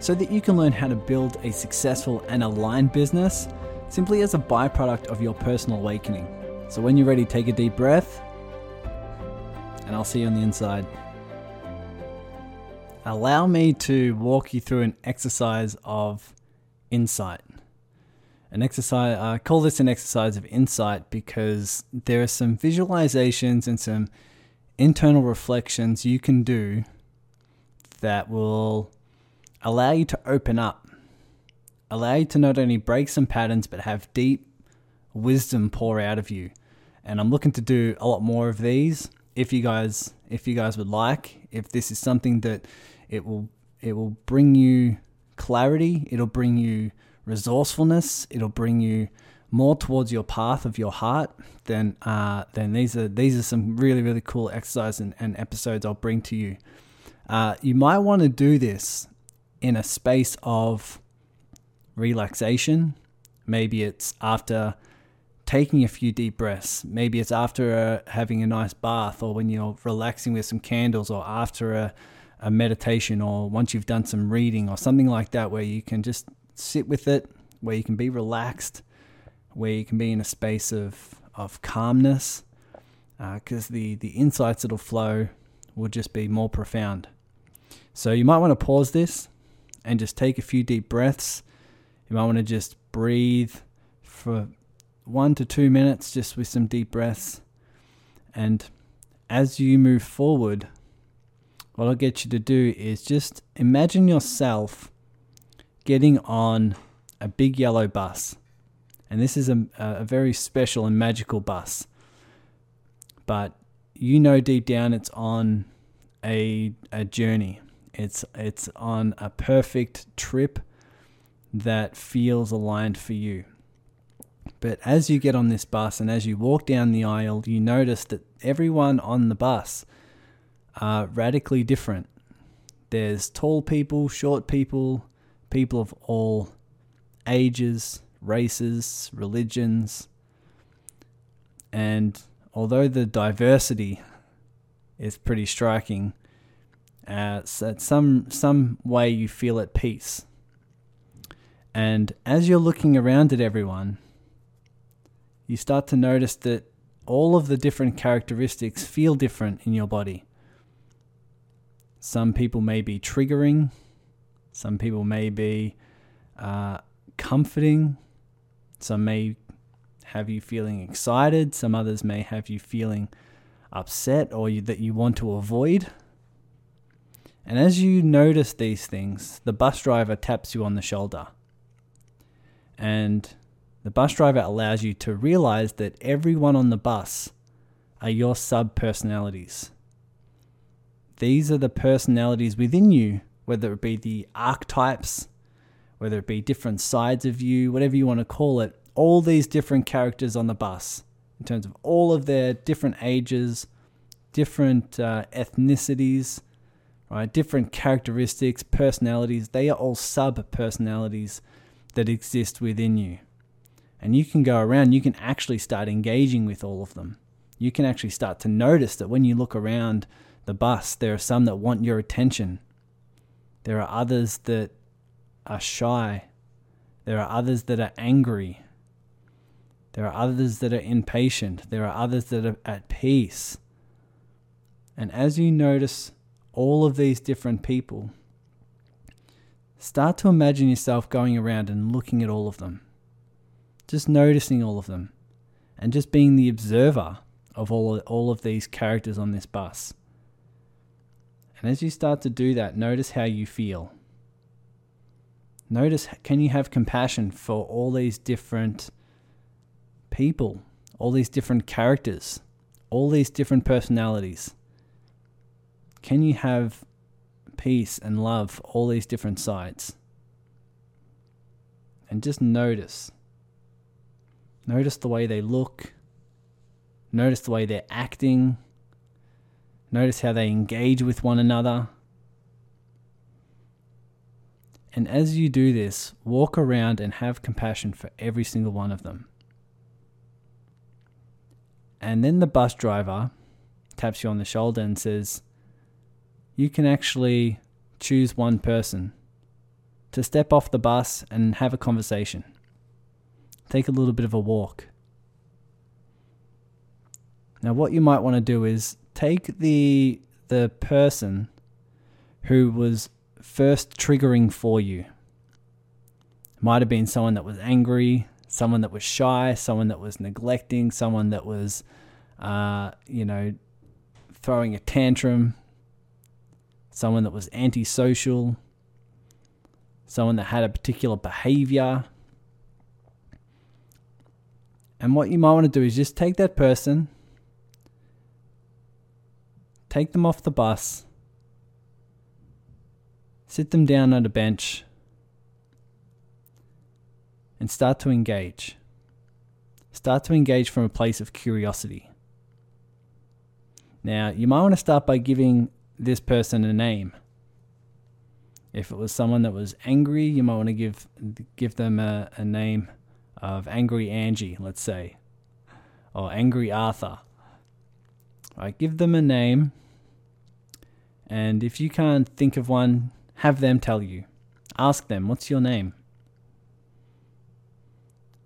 so that you can learn how to build a successful and aligned business simply as a byproduct of your personal awakening. So when you're ready, take a deep breath, and I'll see you on the inside. Allow me to walk you through an exercise of insight. An exercise, I call this an exercise of insight because there are some visualizations and some internal reflections you can do that will allow you to open up, allow you to not only break some patterns, but have deep wisdom pour out of you. And I'm looking to do a lot more of these. If you guys, if you guys would like, if this is something that it will, it will bring you clarity. It'll bring you resourcefulness. It'll bring you more towards your path of your heart. Then, uh, then these are these are some really really cool exercises and, and episodes I'll bring to you. Uh, you might want to do this in a space of relaxation. Maybe it's after taking a few deep breaths. Maybe it's after uh, having a nice bath or when you're relaxing with some candles or after a, a meditation or once you've done some reading or something like that where you can just sit with it, where you can be relaxed, where you can be in a space of, of calmness because uh, the, the insights that'll flow will just be more profound. So you might want to pause this and just take a few deep breaths. You might want to just breathe for one to two minutes, just with some deep breaths. And as you move forward, what I'll get you to do is just imagine yourself getting on a big yellow bus. And this is a, a very special and magical bus. But you know deep down it's on a, a journey. It's it's on a perfect trip that feels aligned for you. But as you get on this bus and as you walk down the aisle, you notice that everyone on the bus are radically different. There's tall people, short people, people of all ages, races, religions. And although the diversity is pretty striking, uh, so some some way you feel at peace. And as you're looking around at everyone, you start to notice that all of the different characteristics feel different in your body. Some people may be triggering, some people may be uh, comforting, some may have you feeling excited, some others may have you feeling upset or you, that you want to avoid. And as you notice these things, the bus driver taps you on the shoulder. And the bus driver allows you to realize that everyone on the bus are your sub personalities. These are the personalities within you, whether it be the archetypes, whether it be different sides of you, whatever you want to call it, all these different characters on the bus, in terms of all of their different ages, different uh, ethnicities, right? Different characteristics, personalities, they are all sub personalities that exist within you. And you can go around, you can actually start engaging with all of them. You can actually start to notice that when you look around the bus, there are some that want your attention. There are others that are shy. There are others that are angry. There are others that are impatient. There are others that are at peace. And as you notice all of these different people, start to imagine yourself going around and looking at all of them. Just noticing all of them and just being the observer of all of, all of these characters on this bus. And as you start to do that, notice how you feel. Notice can you have compassion for all these different people, all these different characters, all these different personalities? Can you have peace and love for all these different sides? and just notice. Notice the way they look. Notice the way they're acting. Notice how they engage with one another. And as you do this, walk around and have compassion for every single one of them. And then the bus driver taps you on the shoulder and says, You can actually choose one person to step off the bus and have a conversation. Take a little bit of a walk. Now, what you might want to do is take the the person who was first triggering for you. Might have been someone that was angry, someone that was shy, someone that was neglecting, someone that was, uh, you know, throwing a tantrum, someone that was antisocial, someone that had a particular behavior. And what you might want to do is just take that person, take them off the bus, sit them down on a bench, and start to engage. Start to engage from a place of curiosity. Now, you might want to start by giving this person a name. If it was someone that was angry, you might want to give give them a, a name of Angry Angie, let's say, or Angry Arthur. All right, give them a name, and if you can't think of one, have them tell you. Ask them, "What's your name?"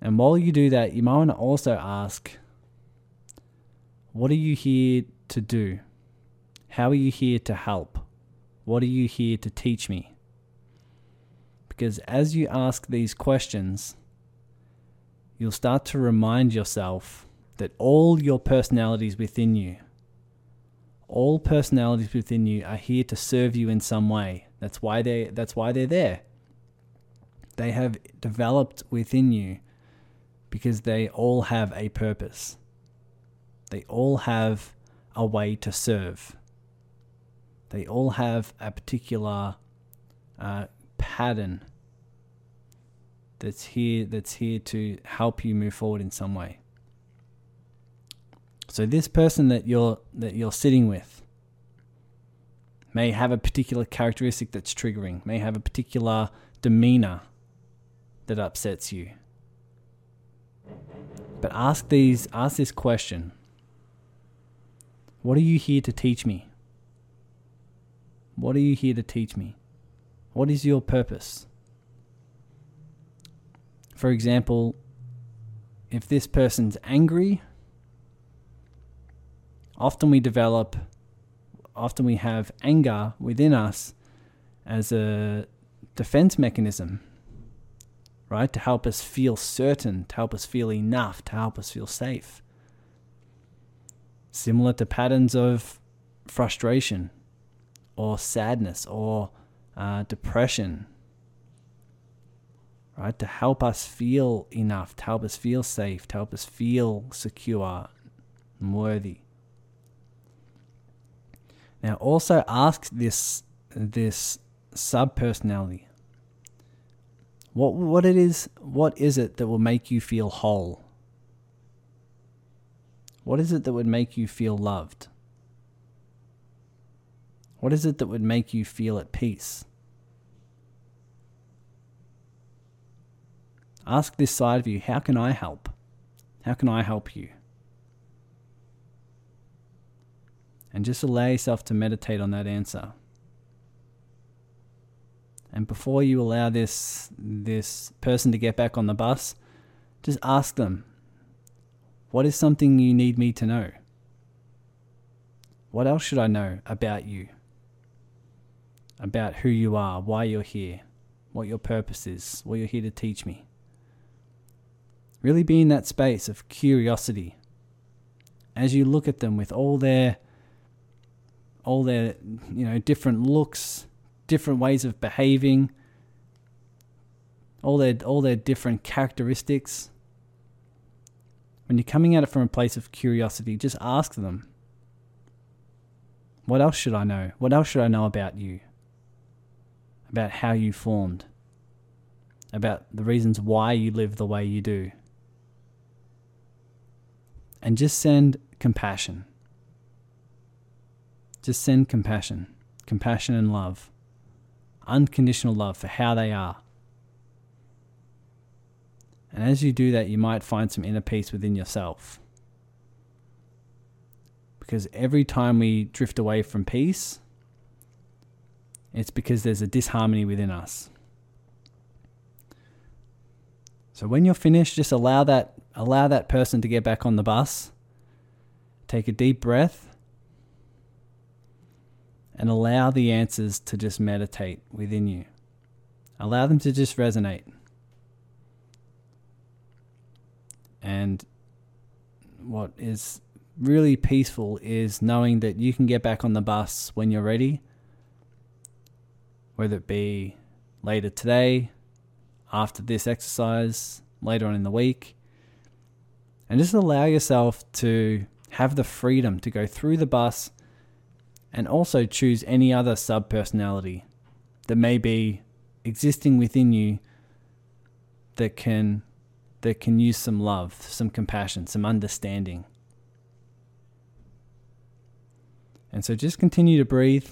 And while you do that, you might want to also ask, What are you here to do? How are you here to help? What are you here to teach me? Because as you ask these questions, you'll start to remind yourself that all your personalities within you, all personalities within you are here to serve you in some way. That's why they that's why they're there. They have developed within you because they all have a purpose. They all have a way to serve. They all have a particular uh, pattern that's here that's here to help you move forward in some way. So this person that you're that you're sitting with may have a particular characteristic that's triggering, may have a particular demeanor that upsets you. But ask these ask this question. What are you here to teach me? What are you here to teach me? What is your purpose? For example, if this person's angry, often we develop, often we have anger within us as a defense mechanism right? To help us feel certain, to help us feel enough, to help us feel safe. Similar to patterns of frustration or sadness or uh, depression, right? To help us feel enough, to help us feel safe, to help us feel secure and worthy. Now, also ask this this sub personality what what it is what is it that will make you feel whole? What is it that would make you feel loved? What is it that would make you feel at peace? Ask this side of you, how can I help? How can I help you? And just allow yourself to meditate on that answer. And before you allow this this person to get back on the bus, just ask them, what is something you need me to know? What else should I know about you? About who you are, why you're here, what your purpose is, what you're here to teach me. Really be in that space of curiosity as you look at them with all their all their you know different looks different ways of behaving, all their all their different characteristics. When you're coming at it from a place of curiosity, just ask them. What else should I know? What else should I know about you? About how you formed? about the reasons why you live the way you do. And just send compassion. Just send compassion, compassion and love, unconditional love for how they are. And as you do that, you might find some inner peace within yourself. Because every time we drift away from peace, it's because there's a disharmony within us. So when you're finished, just allow that allow that person to get back on the bus. Take a deep breath and allow the answers to just meditate within you. Allow them to just resonate. And what is really peaceful is knowing that you can get back on the bus when you're ready, whether it be later today, after this exercise, later on in the week. And just allow yourself to have the freedom to go through the bus and also choose any other sub personality that may be existing within you that can that can use some love, some compassion, some understanding. And so just continue to breathe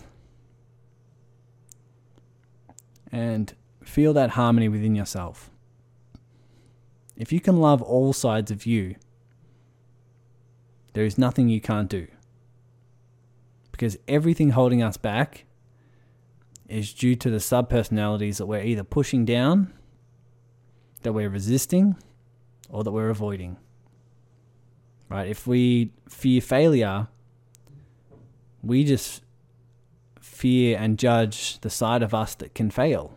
and feel that harmony within yourself. If you can love all sides of you, there is nothing you can't do. Because everything holding us back is due to the sub personalities that we're either pushing down, that we're resisting, or that we're avoiding. Right? If we fear failure, we just fear and judge the side of us that can fail.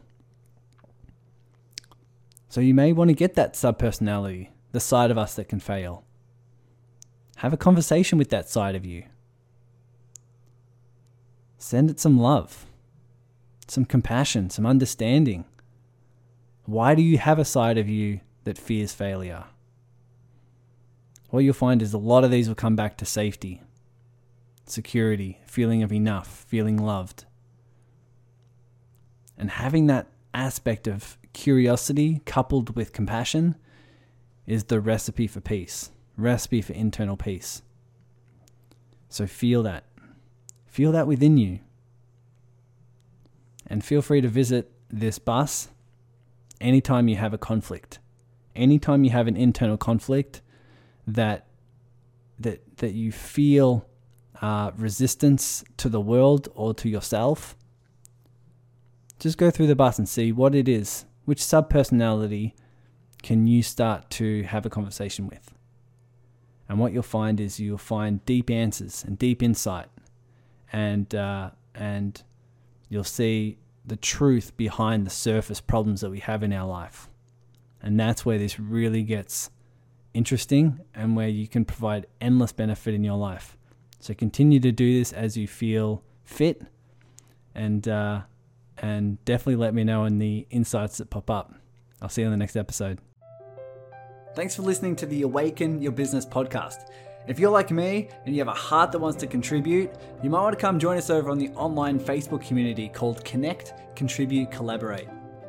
So you may want to get that sub personality, the side of us that can fail. Have a conversation with that side of you. Send it some love, some compassion, some understanding. Why do you have a side of you that fears failure. What you'll find is a lot of these will come back to safety, security, feeling of enough, feeling loved. And having that aspect of curiosity coupled with compassion is the recipe for peace, recipe for internal peace. So feel that. Feel that within you. And feel free to visit this bus anytime you have a conflict anytime you have an internal conflict that that that you feel uh, resistance to the world or to yourself, just go through the bus and see what it is. Which sub personality can you start to have a conversation with? And what you'll find is you'll find deep answers and deep insight, and uh, and you'll see the truth behind the surface problems that we have in our life. And that's where this really gets interesting and where you can provide endless benefit in your life. So continue to do this as you feel fit, and uh, and definitely let me know in the insights that pop up. I'll see you on the next episode. Thanks for listening to the Awaken Your Business podcast. If you're like me and you have a heart that wants to contribute, you might want to come join us over on the online Facebook community called Connect, Contribute, Collaborate.